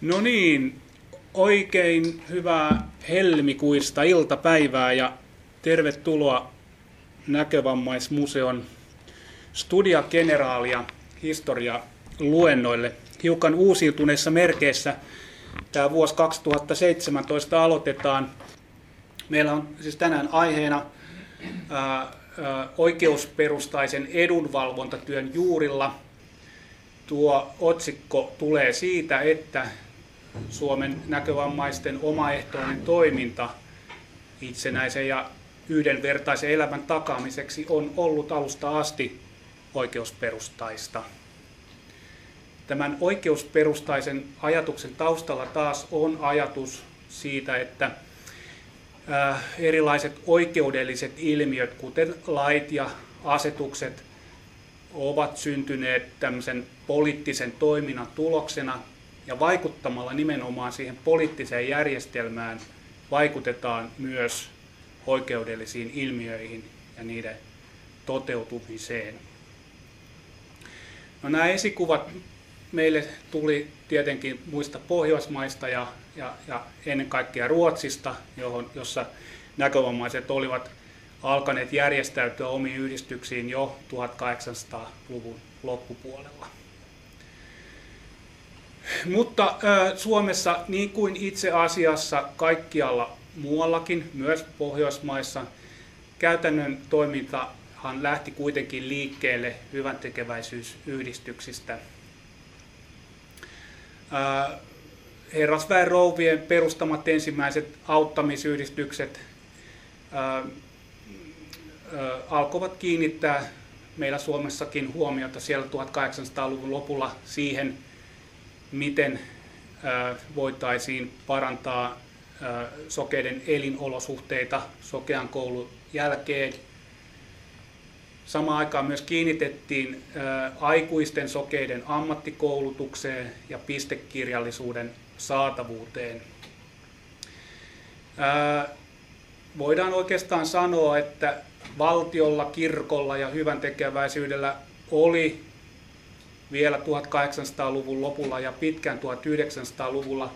No niin, oikein hyvää helmikuista iltapäivää ja tervetuloa Näkövammaismuseon Studia Generaalia historia luennoille. Hiukan uusiutuneissa merkeissä tämä vuosi 2017 aloitetaan. Meillä on siis tänään aiheena ää, ää, oikeusperustaisen edunvalvontatyön juurilla. Tuo otsikko tulee siitä, että Suomen näkövammaisten omaehtoinen toiminta itsenäisen ja yhdenvertaisen elämän takaamiseksi on ollut alusta asti oikeusperustaista. Tämän oikeusperustaisen ajatuksen taustalla taas on ajatus siitä, että erilaiset oikeudelliset ilmiöt, kuten lait ja asetukset, ovat syntyneet tämmöisen poliittisen toiminnan tuloksena ja vaikuttamalla nimenomaan siihen poliittiseen järjestelmään vaikutetaan myös oikeudellisiin ilmiöihin ja niiden toteutumiseen. No, nämä esikuvat meille tuli tietenkin muista Pohjoismaista ja, ja, ja ennen kaikkea Ruotsista, johon, jossa näkövammaiset olivat alkaneet järjestäytyä omiin yhdistyksiin jo 1800-luvun loppupuolella. Mutta Suomessa, niin kuin itse asiassa kaikkialla muuallakin, myös Pohjoismaissa, käytännön toimintahan lähti kuitenkin liikkeelle hyvän tekeväisyysyhdistyksistä. Herrasväen rouvien perustamat ensimmäiset auttamisyhdistykset alkoivat kiinnittää meillä Suomessakin huomiota siellä 1800-luvun lopulla siihen, miten voitaisiin parantaa sokeiden elinolosuhteita sokean koulun jälkeen. Samaan aikaan myös kiinnitettiin aikuisten sokeiden ammattikoulutukseen ja pistekirjallisuuden saatavuuteen. Voidaan oikeastaan sanoa, että valtiolla, kirkolla ja hyvän tekeväisyydellä oli vielä 1800-luvun lopulla ja pitkään 1900-luvulla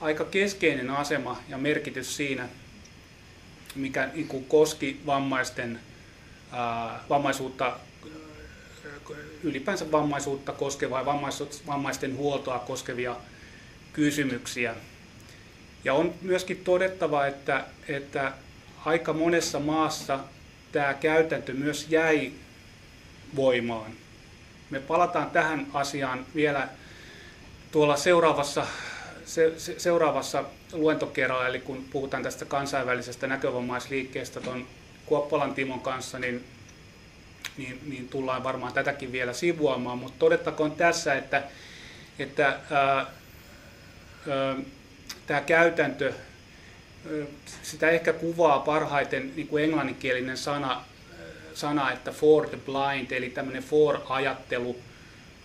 aika keskeinen asema ja merkitys siinä, mikä niin koski vammaisten, ää, vammaisuutta, ylipäänsä vammaisuutta koskevaa ja vammaisten huoltoa koskevia kysymyksiä. Ja on myöskin todettava, että, että aika monessa maassa tämä käytäntö myös jäi voimaan. Me palataan tähän asiaan vielä tuolla seuraavassa, se, se, seuraavassa luentokerralla, eli kun puhutaan tästä kansainvälisestä näkövammaisliikkeestä tuon Kuoppalan Timon kanssa, niin, niin, niin tullaan varmaan tätäkin vielä sivuamaan, mutta todettakoon tässä, että, että ää, ää, tämä käytäntö, sitä ehkä kuvaa parhaiten niin kuin englanninkielinen sana, sana, että for the blind, eli tämmöinen for-ajattelu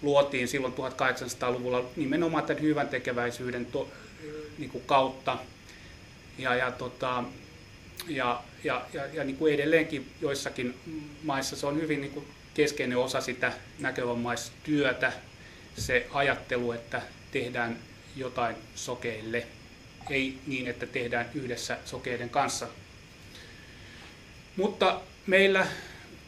luotiin silloin 1800-luvulla nimenomaan tämän hyvän tekeväisyyden to, niin kuin kautta. Ja, ja, tota, ja, ja, ja, ja niin kuin edelleenkin joissakin maissa se on hyvin niin kuin keskeinen osa sitä näkövammaistyötä, se ajattelu, että tehdään jotain sokeille, ei niin, että tehdään yhdessä sokeiden kanssa. Mutta meillä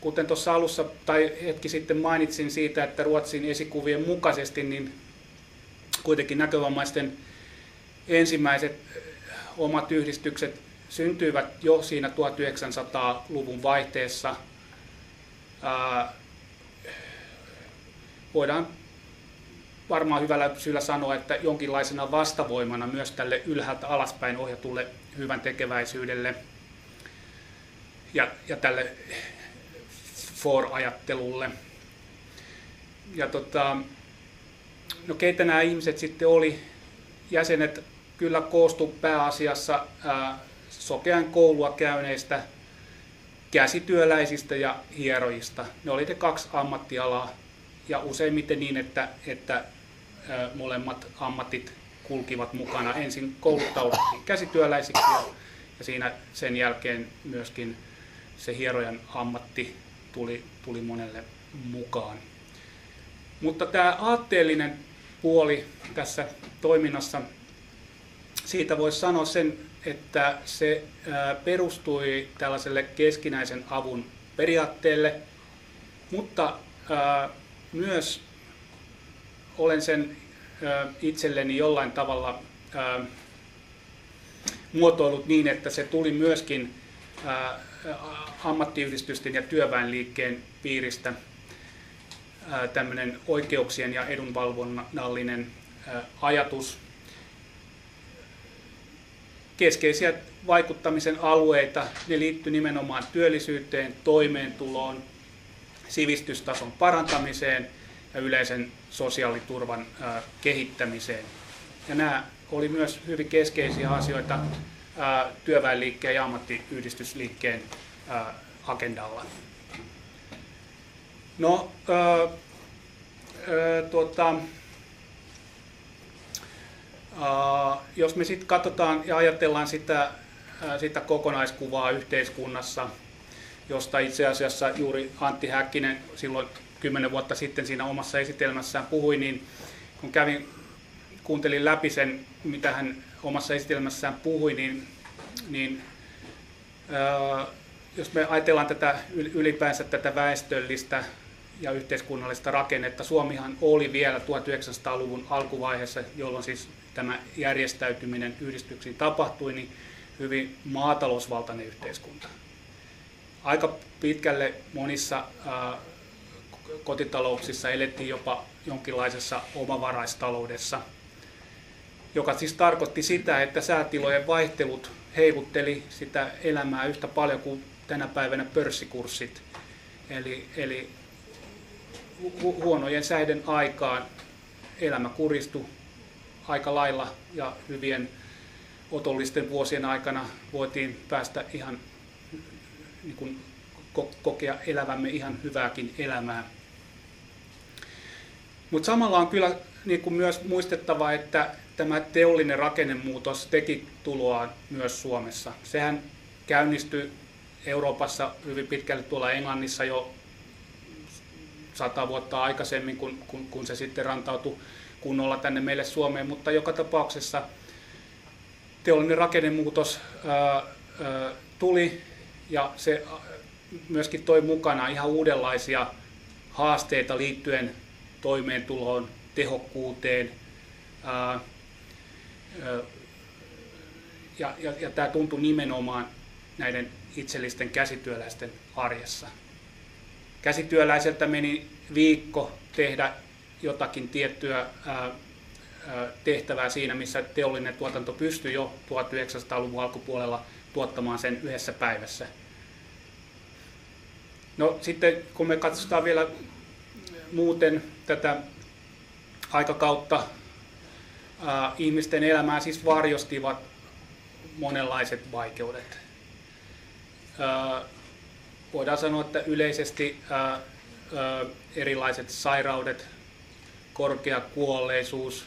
kuten tuossa alussa tai hetki sitten mainitsin siitä, että Ruotsin esikuvien mukaisesti, niin kuitenkin näkövammaisten ensimmäiset eh, omat yhdistykset syntyivät jo siinä 1900-luvun vaihteessa. Ää, voidaan varmaan hyvällä syyllä sanoa, että jonkinlaisena vastavoimana myös tälle ylhäältä alaspäin ohjatulle hyvän tekeväisyydelle ja, ja tälle for-ajattelulle. Ja tota, no keitä nämä ihmiset sitten oli? Jäsenet kyllä koostu pääasiassa ää, sokean koulua käyneistä, käsityöläisistä ja hierojista. Ne oli ne kaksi ammattialaa ja useimmiten niin, että, että ää, molemmat ammatit kulkivat mukana. Ensin kouluttauduttiin käsityöläisiksi ja, ja siinä sen jälkeen myöskin se hierojan ammatti tuli, tuli monelle mukaan. Mutta tämä aatteellinen puoli tässä toiminnassa. Siitä voisi sanoa sen, että se perustui tällaiselle keskinäisen avun periaatteelle, mutta myös olen sen itselleni jollain tavalla muotoillut niin, että se tuli myöskin ammattiyhdistysten ja työväenliikkeen piiristä tämmöinen oikeuksien ja edunvalvonnallinen ajatus. Keskeisiä vaikuttamisen alueita, ne liittyy nimenomaan työllisyyteen, toimeentuloon, sivistystason parantamiseen ja yleisen sosiaaliturvan kehittämiseen. Ja nämä oli myös hyvin keskeisiä asioita työväenliikkeen ja ammattiyhdistysliikkeen agendalla. No, ö, ö, tuota, ö, jos me sitten katsotaan ja ajatellaan sitä, sitä kokonaiskuvaa yhteiskunnassa, josta itse asiassa juuri Antti Häkkinen silloin kymmenen vuotta sitten siinä omassa esitelmässään puhui, niin kun kävin, kuuntelin läpi sen, mitä hän omassa esitelmässään puhui, niin, niin jos me ajatellaan tätä ylipäänsä tätä väestöllistä ja yhteiskunnallista rakennetta, Suomihan oli vielä 1900-luvun alkuvaiheessa, jolloin siis tämä järjestäytyminen yhdistyksiin tapahtui, niin hyvin maatalousvaltainen yhteiskunta. Aika pitkälle monissa kotitalouksissa elettiin jopa jonkinlaisessa omavaraistaloudessa, joka siis tarkoitti sitä, että säätilojen vaihtelut heivutteli sitä elämää yhtä paljon kuin tänä päivänä pörssikurssit. Eli, eli hu- huonojen säiden aikaan elämä kuristui aika lailla ja hyvien otollisten vuosien aikana voitiin päästä ihan niin kuin, kokea elävämme ihan hyvääkin elämää. Mutta samalla on kyllä niin kuin myös muistettava, että tämä teollinen rakennemuutos teki tuloaan myös Suomessa. Sehän käynnistyi Euroopassa hyvin pitkälle tuolla Englannissa jo sata vuotta aikaisemmin, kun, kun, kun se sitten rantautui kunnolla tänne meille Suomeen, mutta joka tapauksessa teollinen rakennemuutos ää, ää, tuli ja se myöskin toi mukana ihan uudenlaisia haasteita liittyen toimeentuloon, tehokkuuteen. Ää, ja, ja, ja tämä tuntui nimenomaan näiden itsellisten käsityöläisten arjessa. Käsityöläiseltä meni viikko tehdä jotakin tiettyä ää, tehtävää siinä, missä teollinen tuotanto pystyi jo 1900-luvun alkupuolella tuottamaan sen yhdessä päivässä. No sitten kun me katsotaan vielä muuten tätä aikakautta, ihmisten elämää siis varjostivat monenlaiset vaikeudet voidaan sanoa, että yleisesti erilaiset sairaudet, korkea kuolleisuus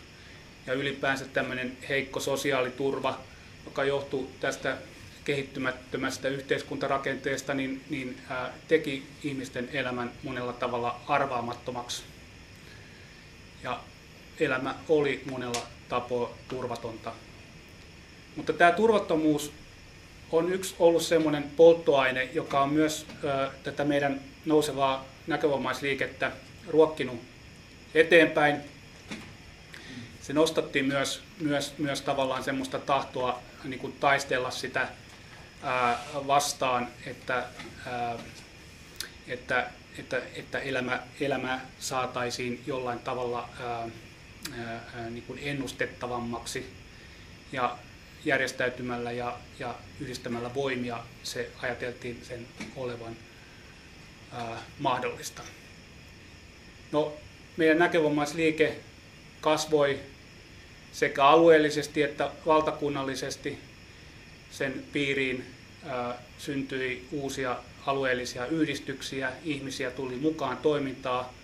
ja ylipäänsä tämmöinen heikko sosiaaliturva, joka johtuu tästä kehittymättömästä yhteiskuntarakenteesta, niin, niin ää, teki ihmisten elämän monella tavalla arvaamattomaksi. Ja elämä oli monella tapoa turvatonta. Mutta tämä turvattomuus on yksi ollut semmoinen polttoaine, joka on myös ö, tätä meidän nousevaa näkövammaisliikettä ruokkinut eteenpäin. Se nostattiin myös, myös, myös tavallaan semmoista tahtoa niin kuin taistella sitä ää, vastaan, että, ää, että, että, että elämä, elämä saataisiin jollain tavalla ää, ää, niin kuin ennustettavammaksi. Ja järjestäytymällä ja, ja yhdistämällä voimia se ajateltiin sen olevan ää, mahdollista. No, meidän näkövammaisliike kasvoi sekä alueellisesti että valtakunnallisesti. Sen piiriin ää, syntyi uusia alueellisia yhdistyksiä, ihmisiä tuli mukaan toimintaa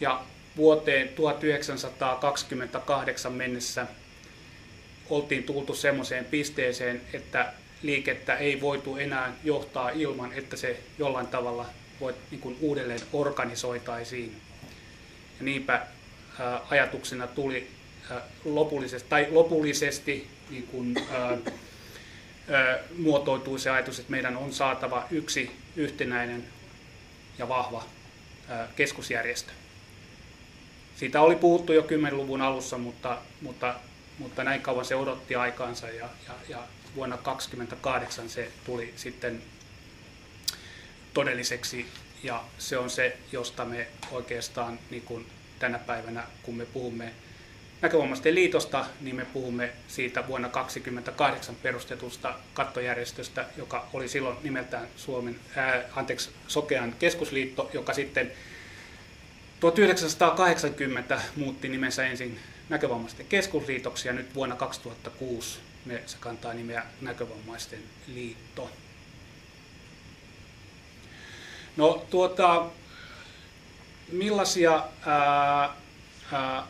ja vuoteen 1928 mennessä oltiin tultu semmoiseen pisteeseen, että liikettä ei voitu enää johtaa ilman, että se jollain tavalla voi, niin kuin uudelleen organisoitaisiin. Ja niinpä ajatuksena tuli lopullisesti, tai lopullisesti niin kuin, muotoutui se ajatus, että meidän on saatava yksi yhtenäinen ja vahva keskusjärjestö. Siitä oli puhuttu jo 10-luvun alussa, mutta, mutta, mutta näin kauan se odotti aikaansa ja, ja, ja vuonna 1928 se tuli sitten todelliseksi. Ja se on se, josta me oikeastaan niin kuin tänä päivänä, kun me puhumme näkövammaisten liitosta, niin me puhumme siitä vuonna 1928 perustetusta kattojärjestöstä, joka oli silloin nimeltään Suomen, ää, anteeksi, Sokean keskusliitto, joka sitten 1980 muutti nimensä ensin näkövammaisten keskusliitoksi ja nyt vuonna 2006 me, se kantaa nimeä Näkövammaisten liitto. No tuota, millaisia ää, ää,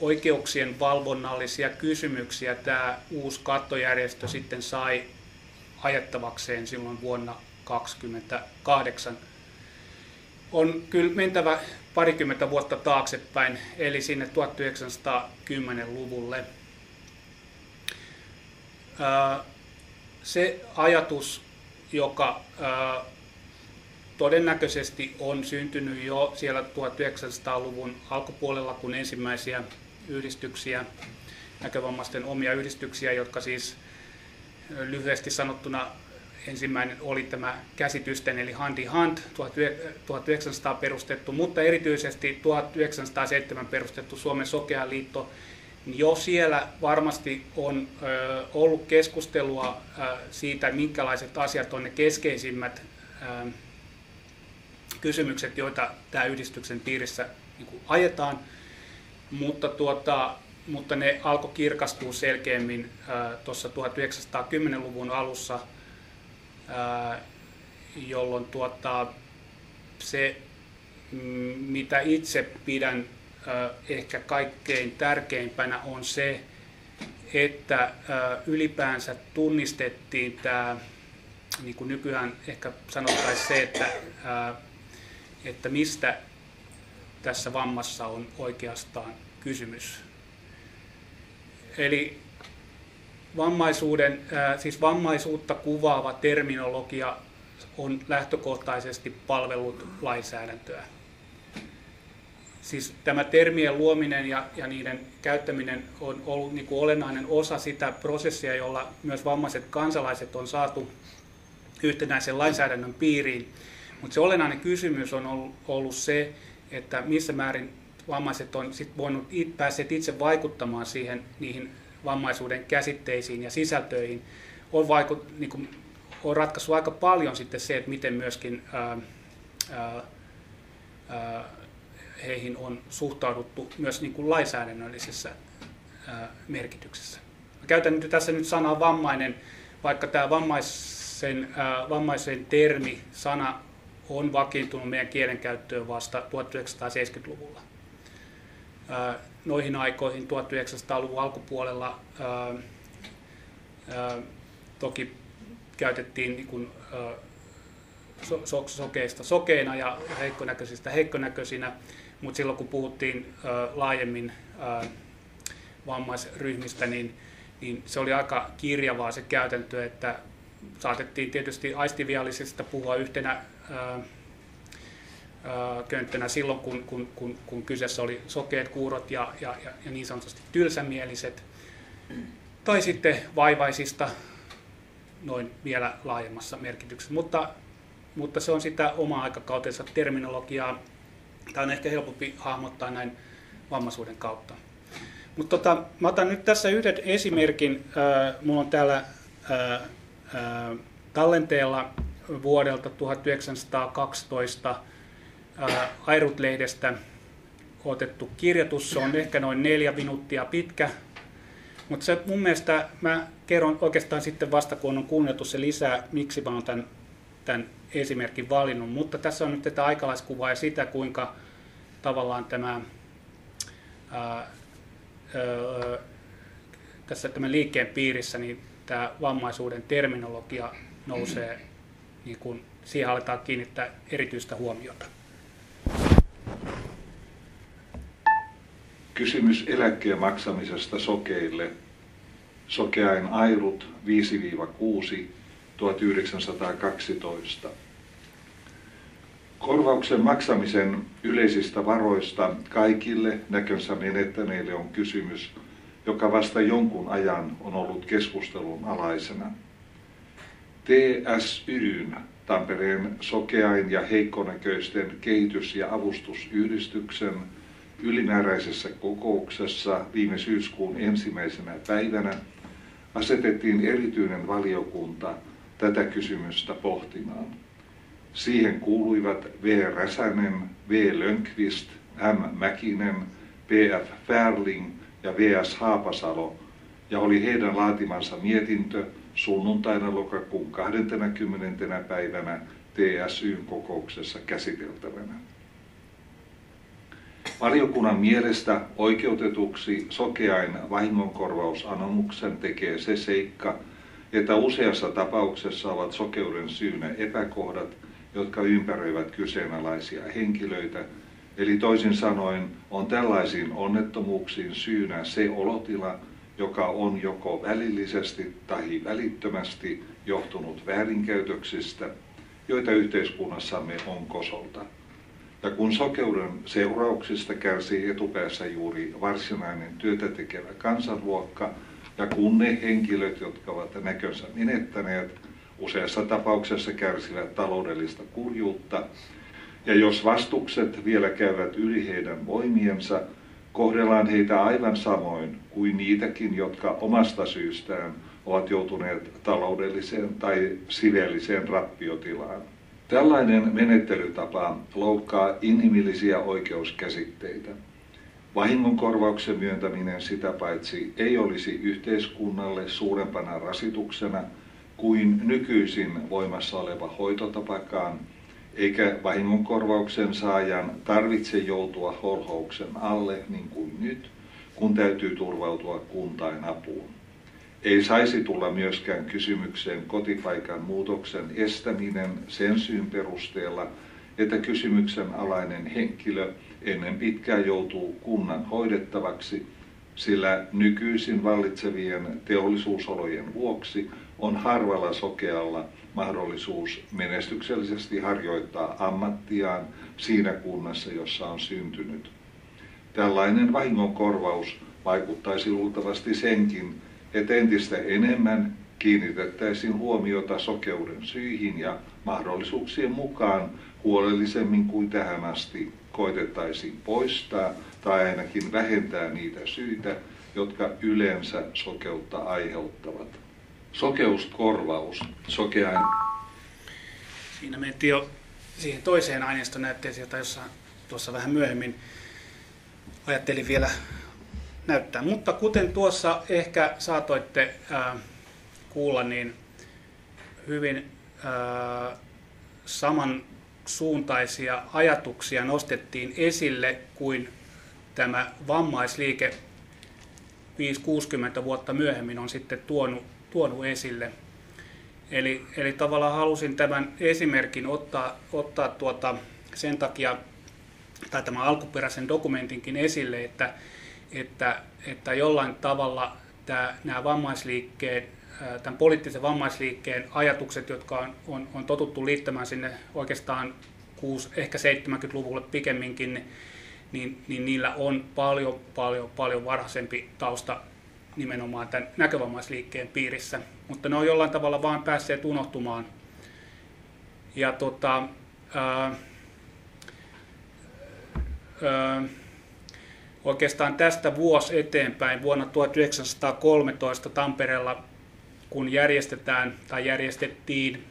oikeuksien valvonnallisia kysymyksiä tämä uusi kattojärjestö sitten sai ajettavakseen silloin vuonna 1928. On kyllä mentävä parikymmentä vuotta taaksepäin, eli sinne 1910-luvulle. Se ajatus, joka todennäköisesti on syntynyt jo siellä 1900-luvun alkupuolella, kun ensimmäisiä yhdistyksiä, näkövammaisten omia yhdistyksiä, jotka siis lyhyesti sanottuna ensimmäinen oli tämä käsitysten eli Handi Hand 1900 perustettu, mutta erityisesti 1907 perustettu Suomen Sokea liitto. Jo siellä varmasti on ollut keskustelua siitä, minkälaiset asiat on ne keskeisimmät kysymykset, joita tämä yhdistyksen piirissä niin ajetaan, mutta, tuota, mutta ne alkoi kirkastua selkeämmin tuossa 1910-luvun alussa, jolloin tuota, se, mitä itse pidän ehkä kaikkein tärkeimpänä, on se, että ää, ylipäänsä tunnistettiin tämä, niin kuin nykyään ehkä sanottaisiin se, että että mistä tässä vammassa on oikeastaan kysymys. Eli vammaisuuden, siis vammaisuutta kuvaava terminologia on lähtökohtaisesti palvellut lainsäädäntöä. Siis tämä termien luominen ja, ja niiden käyttäminen on ollut niin kuin olennainen osa sitä prosessia, jolla myös vammaiset kansalaiset on saatu yhtenäisen lainsäädännön piiriin. Mutta se olennainen kysymys on ollut se, että missä määrin vammaiset on sit voinut it, päässeet itse vaikuttamaan siihen, niihin vammaisuuden käsitteisiin ja sisältöihin. On, vaikut, niin kuin, on ratkaissut aika paljon sitten se, että miten myöskin ää, ää, ää, heihin on suhtauduttu myös niin kuin lainsäädännöllisessä ää, merkityksessä. Mä käytän nyt tässä nyt sanaa vammainen, vaikka tämä vammaisen, ää, vammaisen termi, sana on vakiintunut meidän kielenkäyttöön vasta 1970-luvulla. Noihin aikoihin 1900-luvun alkupuolella toki käytettiin niin kuin, so, sokeista sokeina ja heikkonäköisistä heikkonäköisinä, mutta silloin kun puhuttiin laajemmin vammaisryhmistä, niin, niin se oli aika kirjavaa se käytäntö, että saatettiin tietysti aistiviallisesta puhua yhtenä könttönä silloin, kun, kun, kun, kun kyseessä oli sokeat kuurot ja, ja, ja, niin sanotusti tylsämieliset, tai sitten vaivaisista noin vielä laajemmassa merkityksessä. Mutta, mutta se on sitä oma aikakautensa terminologiaa. Tämä on ehkä helpompi hahmottaa näin vammaisuuden kautta. Mutta tota, mä otan nyt tässä yhden esimerkin. Mulla on täällä tallenteella vuodelta 1912 Airut-lehdestä otettu kirjoitus. Se on ehkä noin neljä minuuttia pitkä, mutta se mun mielestä, mä kerron oikeastaan sitten vasta, kun on kuunneltu se lisää, miksi mä oon tämän, tämän esimerkin valinnut. Mutta tässä on nyt tätä aikalaiskuvaa ja sitä, kuinka tavallaan tämä ää, ää, tässä tämän liikkeen piirissä niin tämä vammaisuuden terminologia nousee niin kun siihen aletaan kiinnittää erityistä huomiota. Kysymys eläkkeen maksamisesta sokeille. Sokeain Airut 5-6 1912. Korvauksen maksamisen yleisistä varoista kaikille näkönsä menettäneille on kysymys, joka vasta jonkun ajan on ollut keskustelun alaisena. TSYn, Tampereen sokeain ja heikkonäköisten kehitys- ja avustusyhdistyksen ylimääräisessä kokouksessa viime syyskuun ensimmäisenä päivänä asetettiin erityinen valiokunta tätä kysymystä pohtimaan. Siihen kuuluivat V. Räsänen, V. Lönkvist, M. Mäkinen, P.F. Färling ja V.S. Haapasalo, ja oli heidän laatimansa mietintö sunnuntaina lokakuun 20. päivänä TSYn kokouksessa käsiteltävänä. Valiokunnan mielestä oikeutetuksi sokeain vahingonkorvausanomuksen tekee se seikka, että useassa tapauksessa ovat sokeuden syynä epäkohdat, jotka ympäröivät kyseenalaisia henkilöitä, eli toisin sanoen on tällaisiin onnettomuuksiin syynä se olotila, joka on joko välillisesti tai välittömästi johtunut väärinkäytöksistä, joita yhteiskunnassamme on kosolta. Ja kun sokeuden seurauksista kärsii etupäässä juuri varsinainen työtä tekevä kansanluokka, ja kun ne henkilöt, jotka ovat näkönsä menettäneet, useassa tapauksessa kärsivät taloudellista kurjuutta, ja jos vastukset vielä käyvät yli heidän voimiensa, kohdellaan heitä aivan samoin kuin niitäkin, jotka omasta syystään ovat joutuneet taloudelliseen tai siveelliseen rappiotilaan. Tällainen menettelytapa loukkaa inhimillisiä oikeuskäsitteitä. Vahingonkorvauksen myöntäminen sitä paitsi ei olisi yhteiskunnalle suurempana rasituksena kuin nykyisin voimassa oleva hoitotapakaan, eikä vahingonkorvauksen saajan tarvitse joutua holhouksen alle niin kuin nyt, kun täytyy turvautua kuntain apuun. Ei saisi tulla myöskään kysymykseen kotipaikan muutoksen estäminen sen syyn perusteella, että kysymyksen alainen henkilö ennen pitkää joutuu kunnan hoidettavaksi, sillä nykyisin vallitsevien teollisuusolojen vuoksi on harvalla sokealla mahdollisuus menestyksellisesti harjoittaa ammattiaan siinä kunnassa, jossa on syntynyt. Tällainen vahingonkorvaus vaikuttaisi luultavasti senkin, että entistä enemmän kiinnitettäisiin huomiota sokeuden syihin ja mahdollisuuksien mukaan huolellisemmin kuin tähän asti koitettaisiin poistaa tai ainakin vähentää niitä syitä, jotka yleensä sokeutta aiheuttavat. Sokeuskorvaus, sokeain. Siinä mentiin jo siihen toiseen aineistonäytteeseen, jota jossa, tuossa vähän myöhemmin ajattelin vielä näyttää. Mutta kuten tuossa ehkä saatoitte äh, kuulla, niin hyvin äh, samansuuntaisia ajatuksia nostettiin esille kuin tämä vammaisliike 5-60 vuotta myöhemmin on sitten tuonut, tuonut esille. Eli, eli tavallaan halusin tämän esimerkin ottaa, ottaa tuota sen takia, tai tämän alkuperäisen dokumentinkin esille, että, että, että jollain tavalla tämä, nämä vammaisliikkeen, tämän poliittisen vammaisliikkeen ajatukset, jotka on, on, on totuttu liittämään sinne oikeastaan 6, ehkä 70-luvulle pikemminkin, niin, niin, niin niillä on paljon, paljon, paljon varhaisempi tausta nimenomaan tämän näkövammaisliikkeen piirissä, mutta ne on jollain tavalla vaan päässeet unohtumaan. Ja tota, ää, ää, oikeastaan tästä vuosi eteenpäin, vuonna 1913 Tampereella, kun järjestetään tai järjestettiin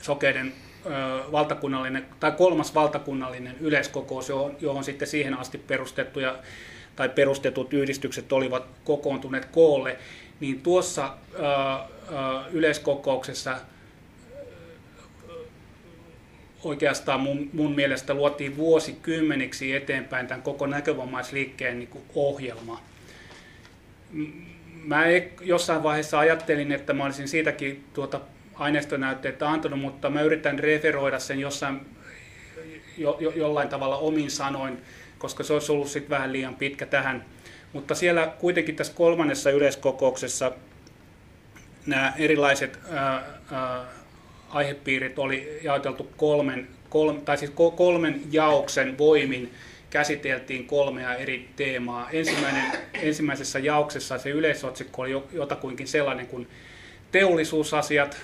sokeiden valtakunnallinen, tai kolmas valtakunnallinen yleiskokous, johon, johon sitten siihen asti perustettuja tai perustetut yhdistykset olivat kokoontuneet koolle, niin tuossa yleiskokouksessa oikeastaan mun, mun mielestä luotiin vuosikymmeniksi eteenpäin tämän koko näkövammaisliikkeen niin kuin ohjelma. Mä jossain vaiheessa ajattelin, että mä olisin siitäkin tuota aineistonäytteitä antanut, mutta mä yritän referoida sen jossain jo, jo, jollain tavalla omin sanoin, koska se olisi ollut sitten vähän liian pitkä tähän. Mutta siellä kuitenkin tässä kolmannessa yleiskokouksessa nämä erilaiset ää, ää, aihepiirit oli jaoteltu kolmen, kolme, tai siis kolmen jaoksen voimin käsiteltiin kolmea eri teemaa. Ensimmäinen, ensimmäisessä jaoksessa se yleisotsikko oli jotakuinkin sellainen kuin teollisuusasiat,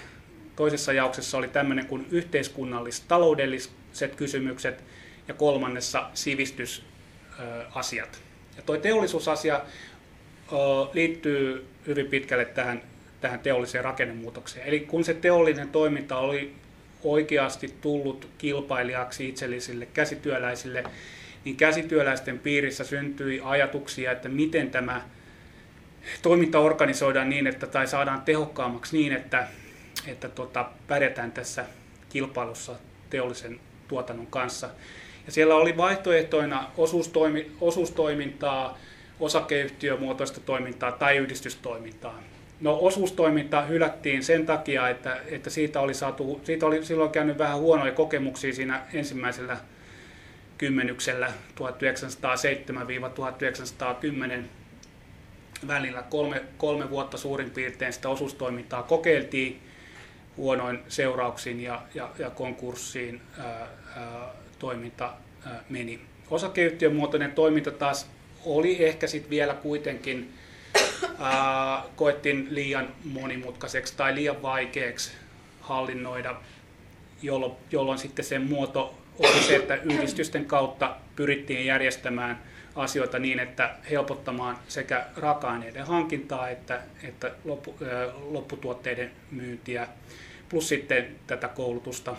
toisessa jaoksessa oli tämmöinen kuin yhteiskunnallis-taloudelliset kysymykset ja kolmannessa sivistysasiat. Ja tuo teollisuusasia liittyy hyvin pitkälle tähän, tähän teolliseen rakennemuutokseen. Eli kun se teollinen toiminta oli oikeasti tullut kilpailijaksi itsellisille käsityöläisille, niin käsityöläisten piirissä syntyi ajatuksia, että miten tämä toiminta organisoidaan niin, että tai saadaan tehokkaammaksi niin, että, että tota, pärjätään tässä kilpailussa teollisen tuotannon kanssa. Ja siellä oli vaihtoehtoina osuustoimi, osuustoimintaa, osakeyhtiömuotoista toimintaa tai yhdistystoimintaa. No osuustoiminta hylättiin sen takia, että, että siitä, oli saatu, siitä oli silloin käynyt vähän huonoja kokemuksia siinä ensimmäisellä kymmenyksellä 1907-1910 välillä. Kolme, kolme vuotta suurin piirtein sitä osuustoimintaa kokeiltiin huonoin seurauksin ja, ja, ja konkurssiin ää, ää, toiminta meni. Osakeyhtiömuotoinen toiminta taas oli ehkä sitten vielä kuitenkin koettiin liian monimutkaiseksi tai liian vaikeaksi hallinnoida, jolloin, jolloin sitten sen muoto oli se, että yhdistysten kautta pyrittiin järjestämään asioita niin, että helpottamaan sekä raaka-aineiden hankintaa että, että loppu, lopputuotteiden myyntiä, plus sitten tätä koulutusta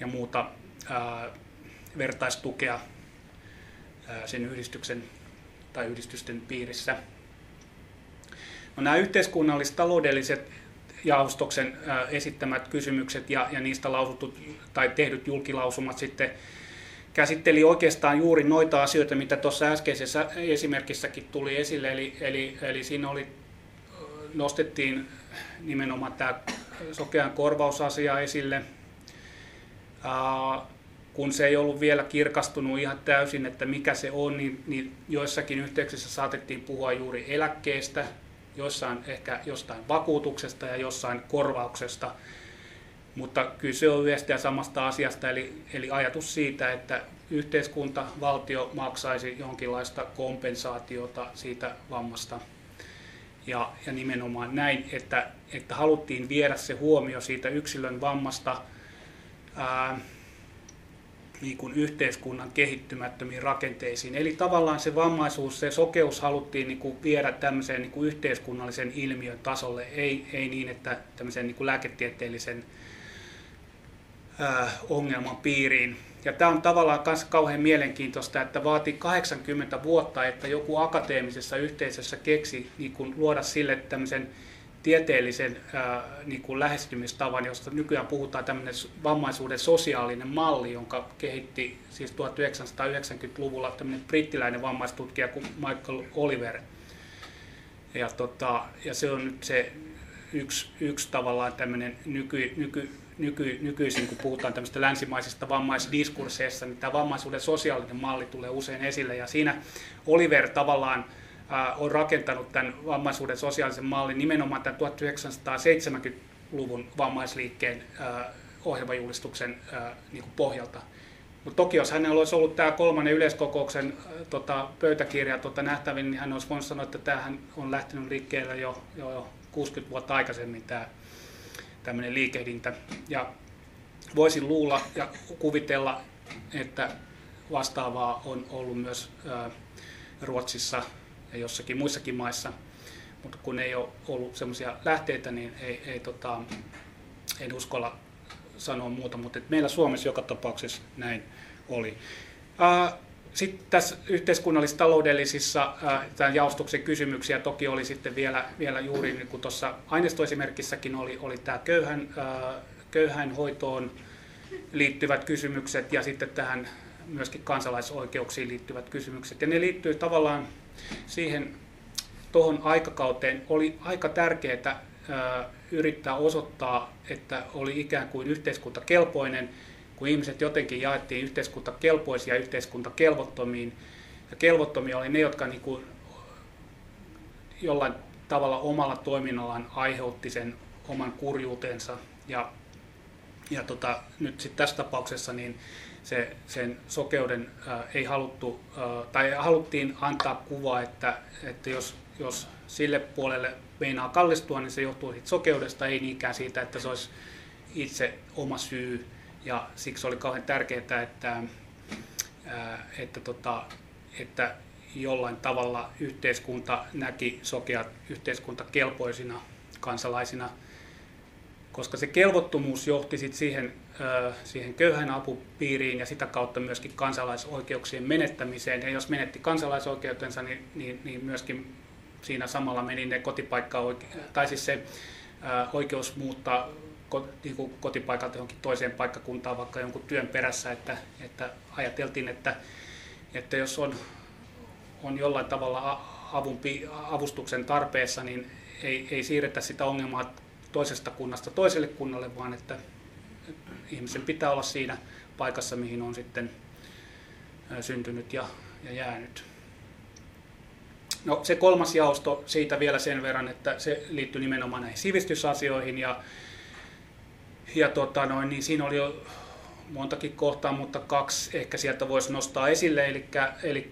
ja muuta ää, vertaistukea ää, sen yhdistyksen tai yhdistysten piirissä. No, nämä yhteiskunnallis-taloudelliset jaostoksen esittämät kysymykset ja, ja niistä lausutut tai tehdyt julkilausumat sitten käsitteli oikeastaan juuri noita asioita, mitä tuossa äskeisessä esimerkissäkin tuli esille. Eli, eli, eli siinä oli, nostettiin nimenomaan tämä sokean korvausasia esille, kun se ei ollut vielä kirkastunut ihan täysin, että mikä se on, niin, niin joissakin yhteyksissä saatettiin puhua juuri eläkkeestä, jossain ehkä jostain vakuutuksesta ja jossain korvauksesta. Mutta kyllä se on viestiä samasta asiasta, eli, eli ajatus siitä, että yhteiskunta, valtio maksaisi jonkinlaista kompensaatiota siitä vammasta. Ja, ja nimenomaan näin, että, että haluttiin viedä se huomio siitä yksilön vammasta ää, niin kuin yhteiskunnan kehittymättömiin rakenteisiin. Eli tavallaan se vammaisuus, se sokeus haluttiin niin kuin viedä tämmöiseen niin kuin yhteiskunnallisen ilmiön tasolle, ei, ei niin, että tämmöisen niin kuin lääketieteellisen ää, ongelman piiriin. Ja tämä on tavallaan myös kauhean mielenkiintoista, että vaati 80 vuotta, että joku akateemisessa yhteisössä keksi niin kuin luoda sille tämmöisen tieteellisen ää, niin kuin lähestymistavan, josta nykyään puhutaan tämmöinen vammaisuuden sosiaalinen malli, jonka kehitti siis 1990-luvulla tämmöinen brittiläinen vammaistutkija kuin Michael Oliver. Ja, tota, ja se on nyt se yksi, yksi tavallaan tämmöinen nyky, nyky, nyky, nykyisin, kun puhutaan tämmöistä länsimaisista vammaisdiskursseista, niin tämä vammaisuuden sosiaalinen malli tulee usein esille. Ja siinä Oliver tavallaan on rakentanut tämän vammaisuuden sosiaalisen mallin nimenomaan tämän 1970-luvun vammaisliikkeen ohjelmajulistuksen niin kuin pohjalta. Mutta toki jos hänellä olisi ollut tämä kolmannen yleiskokouksen tota, pöytäkirja tota, nähtävin, niin hän olisi voinut sanoa, että tämähän on lähtenyt liikkeelle jo, jo, jo 60 vuotta aikaisemmin tämä tämmöinen liikehdintä. Ja voisin luulla ja kuvitella, että vastaavaa on ollut myös Ruotsissa ja jossakin muissakin maissa, mutta kun ei ole ollut semmoisia lähteitä, niin ei, ei tota, en uskalla sanoa muuta, mutta meillä Suomessa joka tapauksessa näin oli. Sitten tässä yhteiskunnallis-taloudellisissa tämän jaostuksen kysymyksiä toki oli sitten vielä, vielä juuri niin kuin tuossa aineistoesimerkissäkin oli, oli tämä köyhän, köyhäinhoitoon liittyvät kysymykset ja sitten tähän myöskin kansalaisoikeuksiin liittyvät kysymykset. Ja ne liittyy tavallaan siihen tuohon aikakauteen. Oli aika tärkeää yrittää osoittaa, että oli ikään kuin yhteiskuntakelpoinen kun ihmiset jotenkin jaettiin yhteiskuntakelpoisia yhteiskuntakelvottomiin. Ja kelvottomia oli ne, jotka niin kuin jollain tavalla omalla toiminnallaan aiheutti sen oman kurjuutensa. Ja, ja tota, nyt sitten tässä tapauksessa niin se, sen sokeuden ää, ei haluttu, ää, tai haluttiin antaa kuva, että, että jos, jos sille puolelle meinaa kallistua, niin se johtuu siitä sokeudesta, ei niinkään siitä, että se olisi itse oma syy. Ja siksi oli kauhean tärkeää, että, ää, että, tota, että jollain tavalla yhteiskunta näki sokeat yhteiskuntakelpoisina kansalaisina, koska se kelvottomuus johti sit siihen, siihen köyhän apupiiriin ja sitä kautta myöskin kansalaisoikeuksien menettämiseen. Ja jos menetti kansalaisoikeutensa, niin, niin, niin myöskin siinä samalla meni ne kotipaikka, tai siis se oikeus muuttaa niin kotipaikalta johonkin toiseen paikkakuntaan vaikka jonkun työn perässä, että, että ajateltiin, että, että jos on on jollain tavalla avun, avustuksen tarpeessa, niin ei, ei siirretä sitä ongelmaa toisesta kunnasta toiselle kunnalle, vaan että ihmisen pitää olla siinä paikassa, mihin on sitten syntynyt ja, ja jäänyt. No, se kolmas jaosto siitä vielä sen verran, että se liittyy nimenomaan näihin sivistysasioihin ja, ja tota noin, niin siinä oli jo montakin kohtaa, mutta kaksi ehkä sieltä voisi nostaa esille. Eli, eli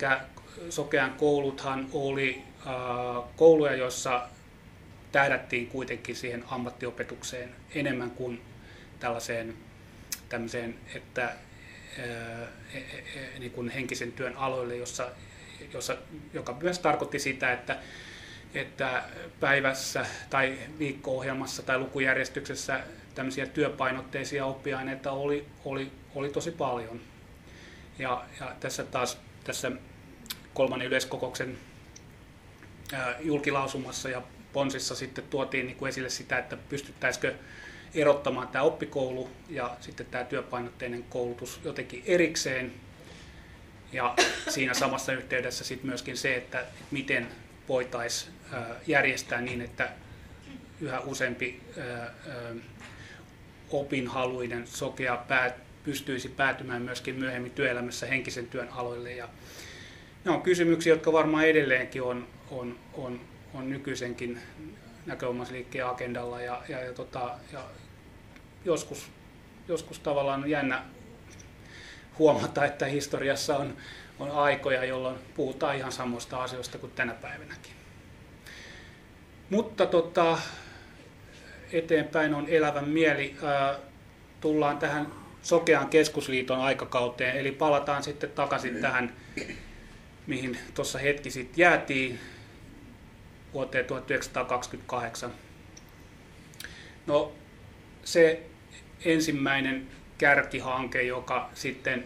Sokean kouluthan oli kouluja, joissa tähdättiin kuitenkin siihen ammattiopetukseen enemmän kuin tällaiseen tämmöiseen, että ää, e, e, e, niin kuin henkisen työn aloille, jossa, jossa, joka myös tarkoitti sitä, että, että päivässä tai viikko-ohjelmassa tai lukujärjestyksessä tämmöisiä työpainotteisia oppiaineita oli, oli, oli tosi paljon. Ja, ja tässä taas tässä kolmannen yleiskokouksen julkilausumassa ja ponsissa sitten tuotiin niin kuin esille sitä, että pystyttäisikö erottamaan tämä oppikoulu ja sitten tämä työpainotteinen koulutus jotenkin erikseen. Ja siinä samassa yhteydessä sitten myöskin se, että miten voitaisiin järjestää niin, että yhä useampi opinhaluinen sokea päät, pystyisi päätymään myöskin myöhemmin työelämässä henkisen työn aloille. Ja ne on kysymyksiä, jotka varmaan edelleenkin on, on, on, on nykyisenkin näköomaisliikkeen agendalla ja, ja, ja, tota, ja joskus, joskus tavallaan on jännä huomata, että historiassa on, on aikoja, jolloin puhutaan ihan samoista asioista kuin tänä päivänäkin. Mutta tota, eteenpäin on elävän mieli. Tullaan tähän Sokean keskusliiton aikakauteen, eli palataan sitten takaisin tähän mihin tuossa hetki sitten jäätiin vuoteen 1928. No se ensimmäinen kärkihanke, joka sitten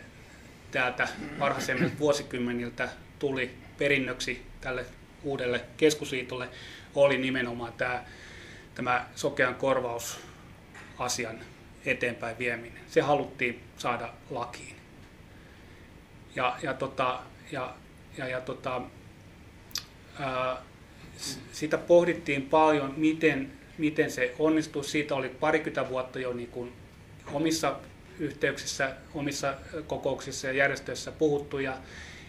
täältä varhaisemmilta vuosikymmeniltä tuli perinnöksi tälle uudelle keskusliitolle, oli nimenomaan tämä, tämä sokean korvausasian eteenpäin vieminen. Se haluttiin saada lakiin. Ja, ja, tota, ja ja, ja tota, ää, sitä pohdittiin paljon, miten, miten se onnistui. Siitä oli parikymmentä vuotta jo niin kuin omissa yhteyksissä, omissa kokouksissa ja järjestöissä puhuttu ja